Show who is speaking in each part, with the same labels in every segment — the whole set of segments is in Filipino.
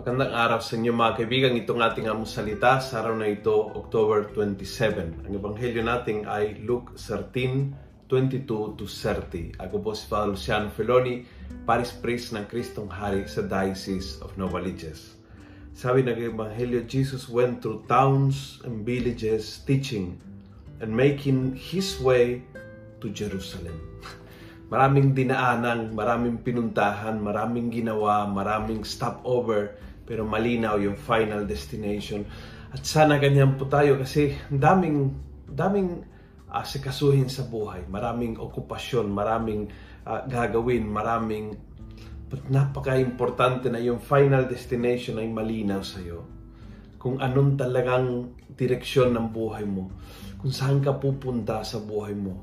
Speaker 1: Magandang araw sa inyo mga kaibigan. Itong ating among salita sa araw na ito, October 27. Ang ebanghelyo natin ay Luke 13, 22 to 30. Ako po si Father Luciano Feloni, Paris Priest ng Kristong Hari sa Diocese of Novaliches. Sabi ng ebanghelyo, Jesus went through towns and villages teaching and making His way to Jerusalem. Maraming dinaanan, maraming pinuntahan, maraming ginawa, maraming stopover, pero malinaw yung final destination. At sana ganyan po tayo kasi daming daming uh, sikasuhin sa buhay, maraming okupasyon, maraming uh, gagawin, maraming but napaka-importante na yung final destination ay malinaw sa iyo. Kung anong talagang direksyon ng buhay mo, kung saan ka pupunta sa buhay mo.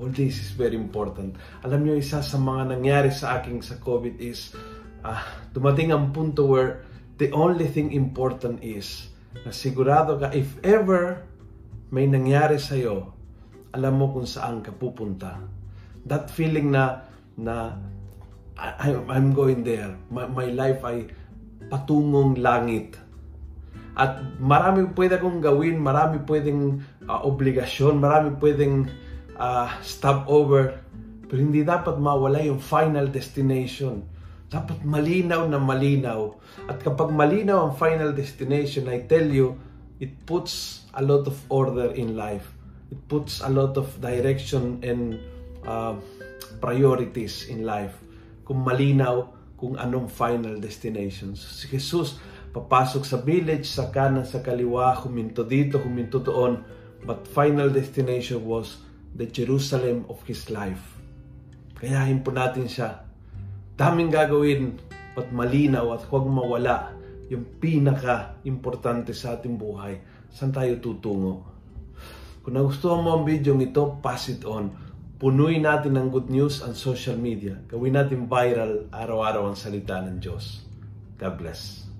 Speaker 1: All this is very important. Alam niyo, isa sa mga nangyari sa aking sa COVID is uh, dumating ang punto where The only thing important is na sigurado ka if ever may nangyari sa iyo, alam mo kung saan ka pupunta. That feeling na na I, I'm going there. My, my life ay patungong langit. At marami pwede kong gawin, marami pwedeng uh, obligasyon, marami pwedeng uh, stop over. Pero hindi dapat mawala yung final destination dapat malinaw na malinaw. At kapag malinaw ang final destination, I tell you, it puts a lot of order in life. It puts a lot of direction and uh, priorities in life. Kung malinaw kung anong final destination. Si Jesus, papasok sa village, sa kanan, sa kaliwa, huminto dito, huminto doon. But final destination was the Jerusalem of His life. Kayahin po natin siya daming gagawin at malinaw at huwag mawala yung pinaka-importante sa ating buhay. Saan tayo tutungo? Kung nagustuhan mo ang video ito, pass it on. Punuin natin ng good news ang social media. Gawin natin viral araw-araw ang salita ng Diyos. God bless.